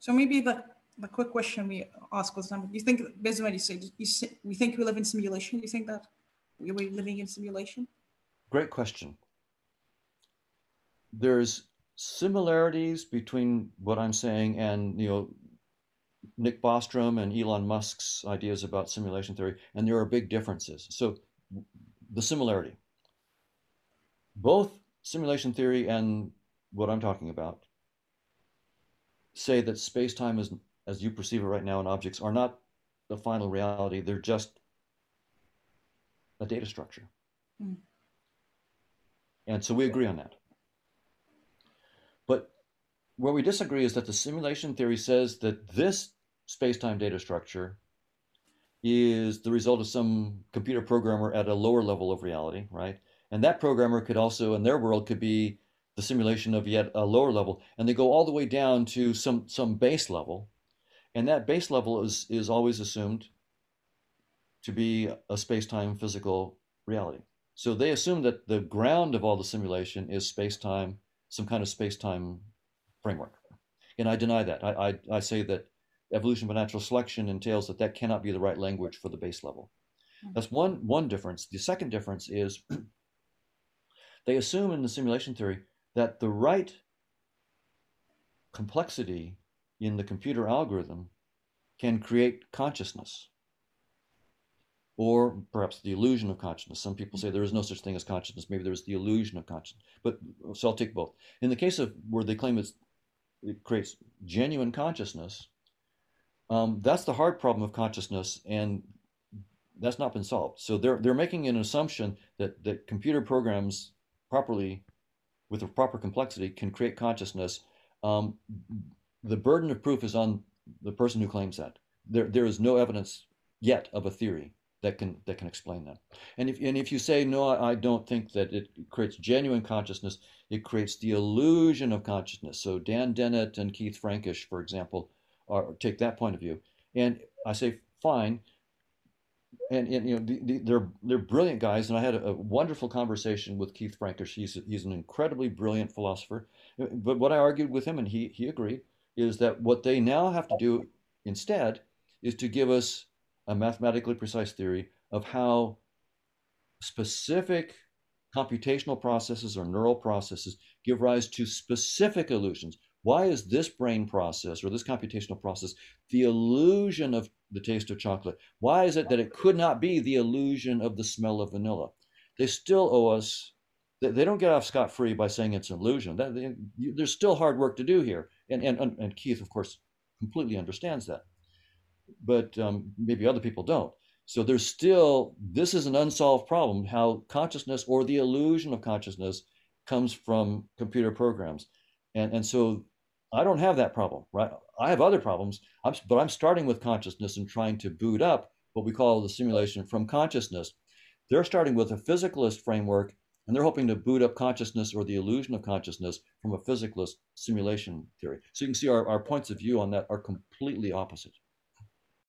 So maybe the, the quick question we ask all the time, you think, based on what you said, you, we think we live in simulation? You think that we we're living in simulation? Great question. There's similarities between what I'm saying and you know Nick Bostrom and Elon Musk's ideas about simulation theory, and there are big differences. So the similarity. Both simulation theory and what I'm talking about say that space-time is as you perceive it right now and objects are not the final reality, they're just a data structure. Mm. And so we agree on that. But where we disagree is that the simulation theory says that this space-time data structure is the result of some computer programmer at a lower level of reality, right? And that programmer could also, in their world, could be the simulation of yet a lower level. And they go all the way down to some some base level. And that base level is is always assumed to be a space-time physical reality. So they assume that the ground of all the simulation is space-time, some kind of space-time framework. And I deny that. I, I, I say that evolution by natural selection entails that that cannot be the right language for the base level. Hmm. That's one, one difference. The second difference is they assume in the simulation theory that the right complexity in the computer algorithm can create consciousness or perhaps the illusion of consciousness. Some people say there is no such thing as consciousness. Maybe there's the illusion of consciousness. But so I'll take both. In the case of where they claim it creates genuine consciousness, um, that's the hard problem of consciousness, and that's not been solved. So they're they're making an assumption that that computer programs properly, with a proper complexity, can create consciousness. Um, the burden of proof is on the person who claims that. There there is no evidence yet of a theory that can that can explain that. And if and if you say no, I don't think that it creates genuine consciousness. It creates the illusion of consciousness. So Dan Dennett and Keith Frankish, for example, are take that point of view. And I say fine. And, and you know the, the, they're they're brilliant guys, and I had a, a wonderful conversation with Keith Frankish. He's he's an incredibly brilliant philosopher. But what I argued with him, and he he agreed, is that what they now have to do instead is to give us a mathematically precise theory of how specific computational processes or neural processes give rise to specific illusions. Why is this brain process or this computational process the illusion of the taste of chocolate? Why is it that it could not be the illusion of the smell of vanilla? They still owe us, they don't get off scot free by saying it's an illusion. That, they, there's still hard work to do here. And, and, and Keith, of course, completely understands that. But um, maybe other people don't. So there's still, this is an unsolved problem how consciousness or the illusion of consciousness comes from computer programs. And, and so I don't have that problem, right? I have other problems, I'm, but I'm starting with consciousness and trying to boot up what we call the simulation from consciousness. They're starting with a physicalist framework and they're hoping to boot up consciousness or the illusion of consciousness from a physicalist simulation theory. So you can see our, our points of view on that are completely opposite.